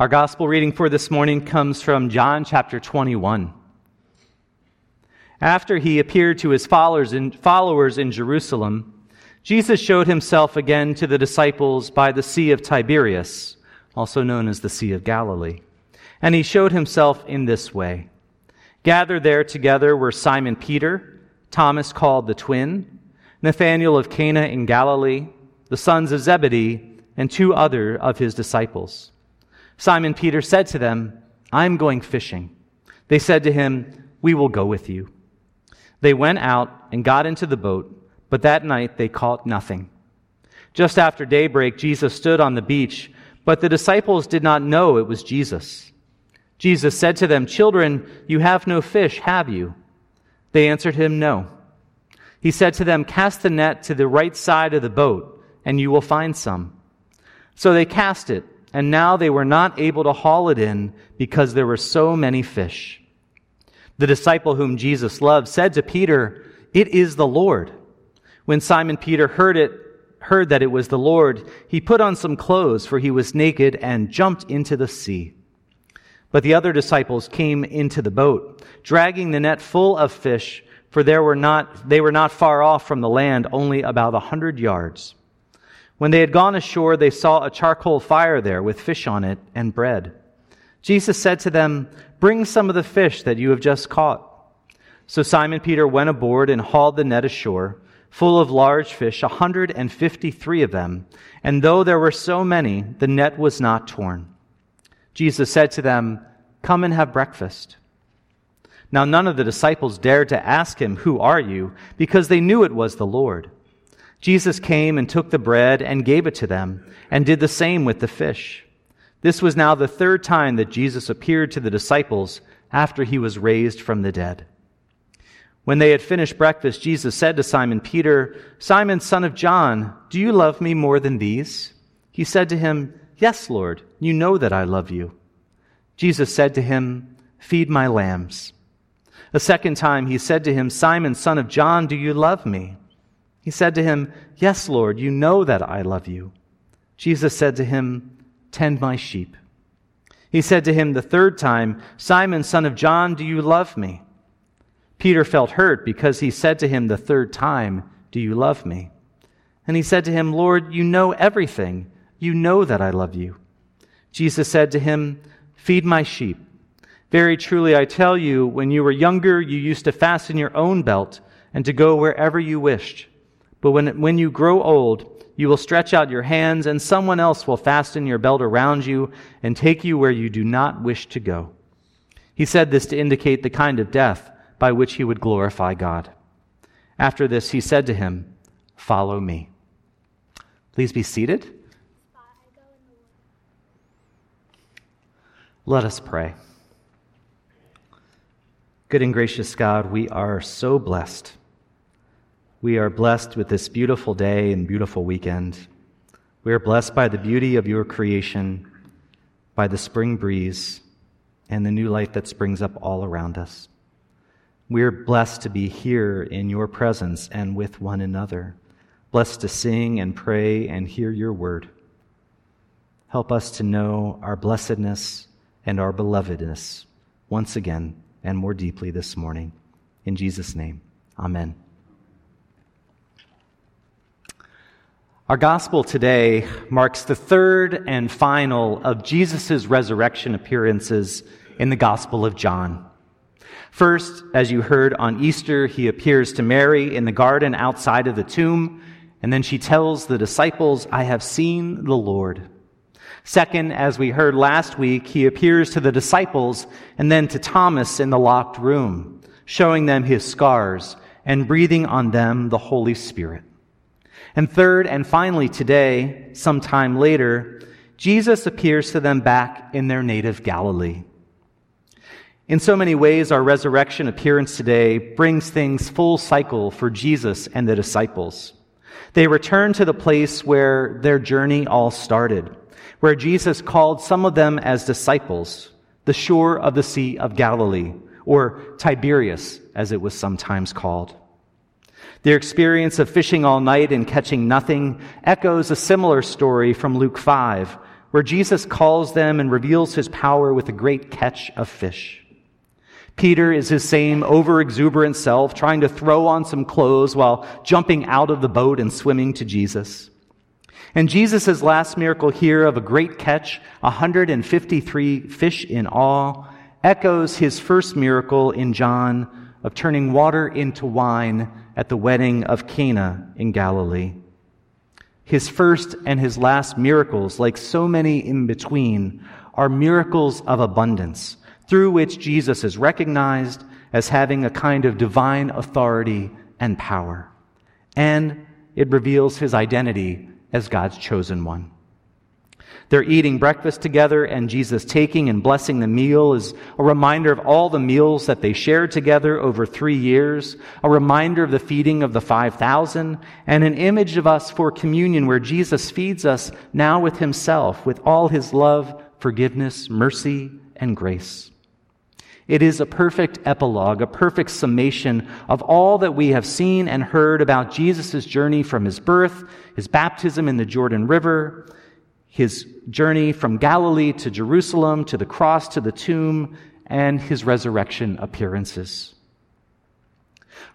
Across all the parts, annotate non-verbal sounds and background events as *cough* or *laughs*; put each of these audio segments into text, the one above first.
Our gospel reading for this morning comes from John chapter 21. After he appeared to his followers in, followers in Jerusalem, Jesus showed himself again to the disciples by the Sea of Tiberias, also known as the Sea of Galilee. And he showed himself in this way. Gathered there together were Simon Peter, Thomas called the twin, Nathanael of Cana in Galilee, the sons of Zebedee, and two other of his disciples. Simon Peter said to them, I'm going fishing. They said to him, We will go with you. They went out and got into the boat, but that night they caught nothing. Just after daybreak, Jesus stood on the beach, but the disciples did not know it was Jesus. Jesus said to them, Children, you have no fish, have you? They answered him, No. He said to them, Cast the net to the right side of the boat, and you will find some. So they cast it and now they were not able to haul it in because there were so many fish. The disciple whom Jesus loved said to Peter, It is the Lord. When Simon Peter heard it, heard that it was the Lord, he put on some clothes, for he was naked, and jumped into the sea. But the other disciples came into the boat, dragging the net full of fish, for there were not, they were not far off from the land, only about a hundred yards. When they had gone ashore, they saw a charcoal fire there with fish on it and bread. Jesus said to them, Bring some of the fish that you have just caught. So Simon Peter went aboard and hauled the net ashore, full of large fish, a 153 of them. And though there were so many, the net was not torn. Jesus said to them, Come and have breakfast. Now none of the disciples dared to ask him, Who are you? because they knew it was the Lord. Jesus came and took the bread and gave it to them, and did the same with the fish. This was now the third time that Jesus appeared to the disciples after he was raised from the dead. When they had finished breakfast, Jesus said to Simon Peter, Simon, son of John, do you love me more than these? He said to him, Yes, Lord, you know that I love you. Jesus said to him, Feed my lambs. A second time he said to him, Simon, son of John, do you love me? He said to him, Yes, Lord, you know that I love you. Jesus said to him, Tend my sheep. He said to him the third time, Simon, son of John, do you love me? Peter felt hurt because he said to him the third time, Do you love me? And he said to him, Lord, you know everything. You know that I love you. Jesus said to him, Feed my sheep. Very truly, I tell you, when you were younger, you used to fasten your own belt and to go wherever you wished. But when, when you grow old, you will stretch out your hands, and someone else will fasten your belt around you and take you where you do not wish to go. He said this to indicate the kind of death by which he would glorify God. After this, he said to him, Follow me. Please be seated. Let us pray. Good and gracious God, we are so blessed we are blessed with this beautiful day and beautiful weekend. We are blessed by the beauty of your creation, by the spring breeze, and the new light that springs up all around us. We are blessed to be here in your presence and with one another, blessed to sing and pray and hear your word. Help us to know our blessedness and our belovedness once again and more deeply this morning. In Jesus' name, amen. Our gospel today marks the third and final of Jesus' resurrection appearances in the Gospel of John. First, as you heard on Easter, he appears to Mary in the garden outside of the tomb, and then she tells the disciples, I have seen the Lord. Second, as we heard last week, he appears to the disciples and then to Thomas in the locked room, showing them his scars and breathing on them the Holy Spirit. And third and finally today, sometime later, Jesus appears to them back in their native Galilee. In so many ways, our resurrection appearance today brings things full cycle for Jesus and the disciples. They return to the place where their journey all started, where Jesus called some of them as disciples, the shore of the Sea of Galilee, or Tiberias, as it was sometimes called. Their experience of fishing all night and catching nothing echoes a similar story from Luke 5, where Jesus calls them and reveals his power with a great catch of fish. Peter is his same overexuberant self, trying to throw on some clothes while jumping out of the boat and swimming to Jesus. And Jesus' last miracle here of a great catch, 153 fish in all, echoes his first miracle in John of turning water into wine at the wedding of Cana in Galilee. His first and his last miracles, like so many in between, are miracles of abundance through which Jesus is recognized as having a kind of divine authority and power. And it reveals his identity as God's chosen one. They're eating breakfast together, and Jesus taking and blessing the meal is a reminder of all the meals that they shared together over three years, a reminder of the feeding of the 5,000, and an image of us for communion where Jesus feeds us now with himself, with all his love, forgiveness, mercy, and grace. It is a perfect epilogue, a perfect summation of all that we have seen and heard about Jesus' journey from his birth, his baptism in the Jordan River, his journey from Galilee to Jerusalem, to the cross, to the tomb, and his resurrection appearances.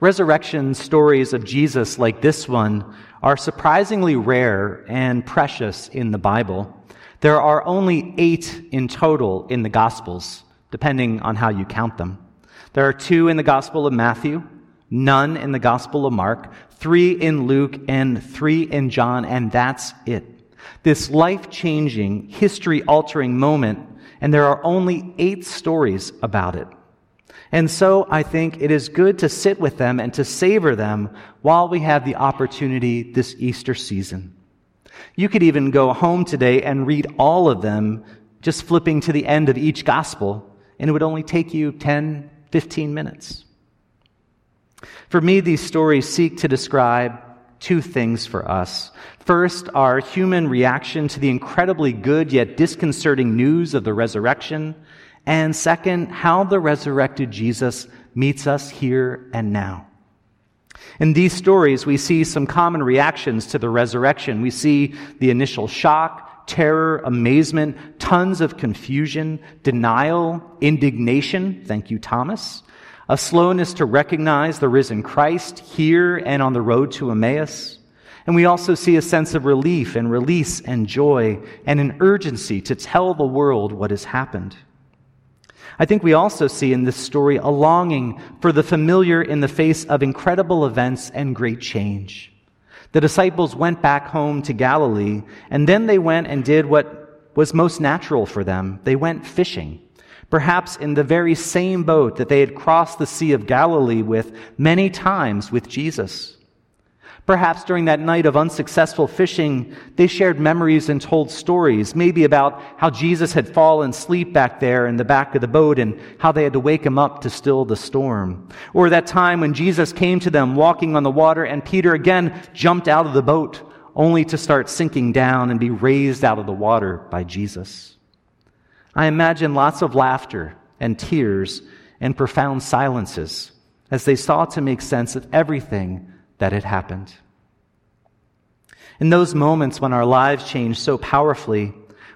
Resurrection stories of Jesus like this one are surprisingly rare and precious in the Bible. There are only eight in total in the Gospels, depending on how you count them. There are two in the Gospel of Matthew, none in the Gospel of Mark, three in Luke, and three in John, and that's it this life changing, history altering moment, and there are only eight stories about it. And so I think it is good to sit with them and to savor them while we have the opportunity this Easter season. You could even go home today and read all of them, just flipping to the end of each gospel, and it would only take you 10, 15 minutes. For me, these stories seek to describe two things for us. First, our human reaction to the incredibly good yet disconcerting news of the resurrection. And second, how the resurrected Jesus meets us here and now. In these stories, we see some common reactions to the resurrection. We see the initial shock, terror, amazement, tons of confusion, denial, indignation. Thank you, Thomas a slowness to recognize the risen Christ here and on the road to Emmaus. And we also see a sense of relief and release and joy and an urgency to tell the world what has happened. I think we also see in this story a longing for the familiar in the face of incredible events and great change. The disciples went back home to Galilee, and then they went and did what was most natural for them. They went fishing perhaps in the very same boat that they had crossed the Sea of Galilee with many times with Jesus. Perhaps during that night of unsuccessful fishing, they shared memories and told stories, maybe about how Jesus had fallen asleep back there in the back of the boat and how they had to wake him up to still the storm. Or that time when Jesus came to them walking on the water and Peter again jumped out of the boat only to start sinking down and be raised out of the water by Jesus. I imagine lots of laughter and tears and profound silences as they sought to make sense of everything that had happened. In those moments when our lives change so powerfully,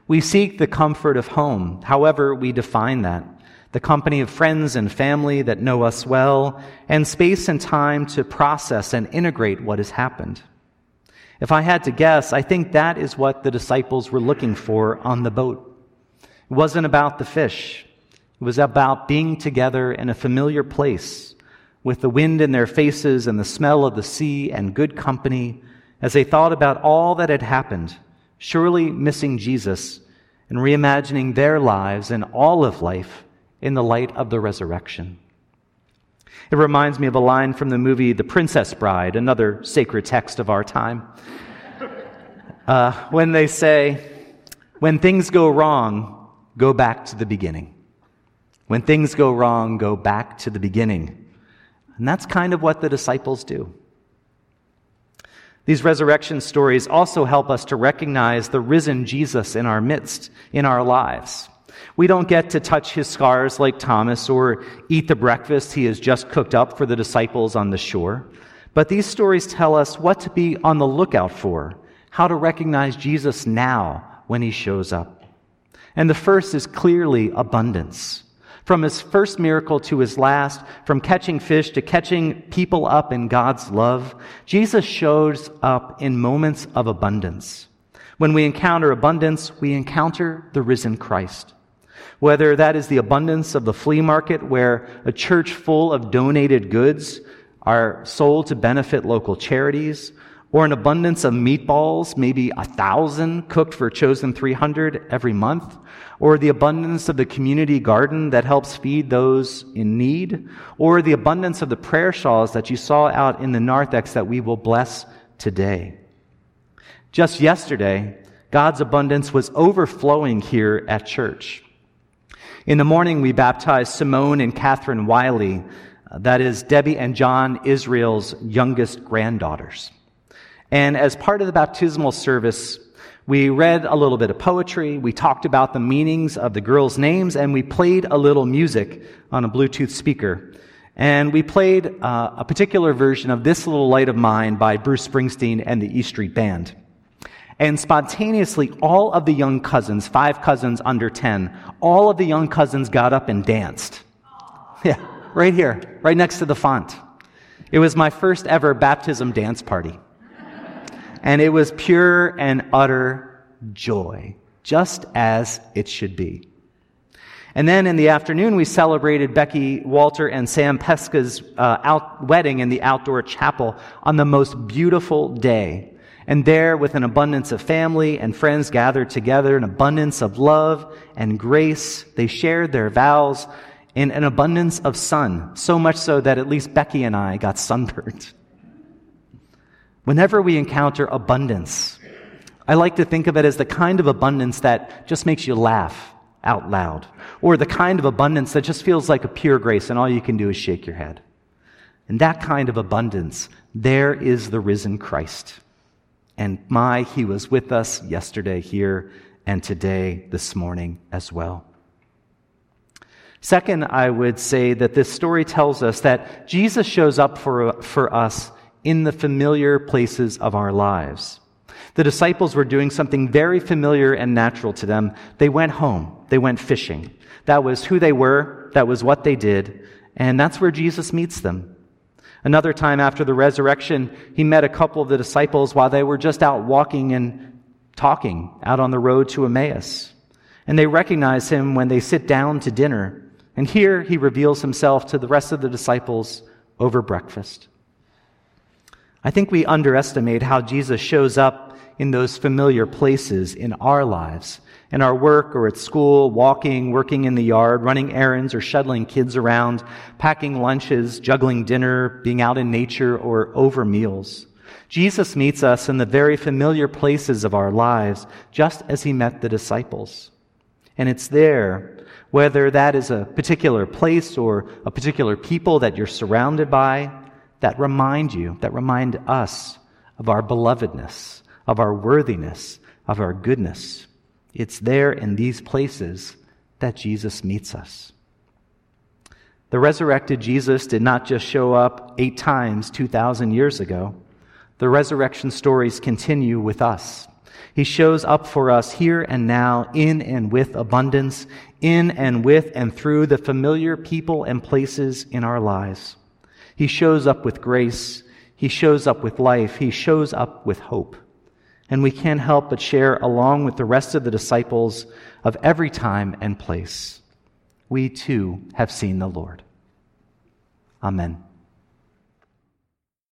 we seek the comfort of home, however we define that, the company of friends and family that know us well, and space and time to process and integrate what has happened. If I had to guess, I think that is what the disciples were looking for on the boat. It wasn't about the fish. It was about being together in a familiar place with the wind in their faces and the smell of the sea and good company as they thought about all that had happened, surely missing Jesus and reimagining their lives and all of life in the light of the resurrection. It reminds me of a line from the movie The Princess Bride, another sacred text of our time. *laughs* Uh, when they say, When things go wrong, go back to the beginning. When things go wrong, go back to the beginning. And that's kind of what the disciples do. These resurrection stories also help us to recognize the risen Jesus in our midst, in our lives. We don't get to touch his scars like Thomas or eat the breakfast he has just cooked up for the disciples on the shore. But these stories tell us what to be on the lookout for, how to recognize Jesus now when he shows up. And the first is clearly abundance. From his first miracle to his last, from catching fish to catching people up in God's love, Jesus shows up in moments of abundance. When we encounter abundance, we encounter the risen Christ. Whether that is the abundance of the flea market where a church full of donated goods are sold to benefit local charities, or an abundance of meatballs, maybe a thousand cooked for chosen 300 every month, or the abundance of the community garden that helps feed those in need, or the abundance of the prayer shawls that you saw out in the narthex that we will bless today. Just yesterday, God's abundance was overflowing here at church. In the morning, we baptized Simone and Catherine Wiley, that is Debbie and John Israel's youngest granddaughters. And as part of the baptismal service, we read a little bit of poetry, we talked about the meanings of the girls' names, and we played a little music on a Bluetooth speaker. And we played uh, a particular version of This Little Light of Mine by Bruce Springsteen and the E Street Band. And spontaneously, all of the young cousins, five cousins under 10, all of the young cousins got up and danced. Yeah, right here, right next to the font. It was my first ever baptism dance party. And it was pure and utter joy, just as it should be. And then in the afternoon, we celebrated Becky Walter and Sam Pesca's uh, out, wedding in the outdoor chapel on the most beautiful day. And there, with an abundance of family and friends gathered together, an abundance of love and grace, they shared their vows in an abundance of sun, so much so that at least Becky and I got sunburned. *laughs* Whenever we encounter abundance, I like to think of it as the kind of abundance that just makes you laugh out loud, or the kind of abundance that just feels like a pure grace and all you can do is shake your head. And that kind of abundance, there is the risen Christ. And my, he was with us yesterday here and today, this morning as well. Second, I would say that this story tells us that Jesus shows up for, for us in the familiar places of our lives. The disciples were doing something very familiar and natural to them. They went home. They went fishing. That was who they were. That was what they did. And that's where Jesus meets them. Another time after the resurrection, he met a couple of the disciples while they were just out walking and talking out on the road to Emmaus. And they recognize him when they sit down to dinner. And here he reveals himself to the rest of the disciples over breakfast. I think we underestimate how Jesus shows up in those familiar places in our lives, in our work or at school, walking, working in the yard, running errands or shuttling kids around, packing lunches, juggling dinner, being out in nature or over meals. Jesus meets us in the very familiar places of our lives, just as he met the disciples. And it's there, whether that is a particular place or a particular people that you're surrounded by, that remind you, that remind us of our belovedness, of our worthiness, of our goodness. It's there in these places that Jesus meets us. The resurrected Jesus did not just show up eight times 2,000 years ago. The resurrection stories continue with us. He shows up for us here and now in and with abundance, in and with and through the familiar people and places in our lives. He shows up with grace. He shows up with life. He shows up with hope. And we can't help but share along with the rest of the disciples of every time and place. We too have seen the Lord. Amen.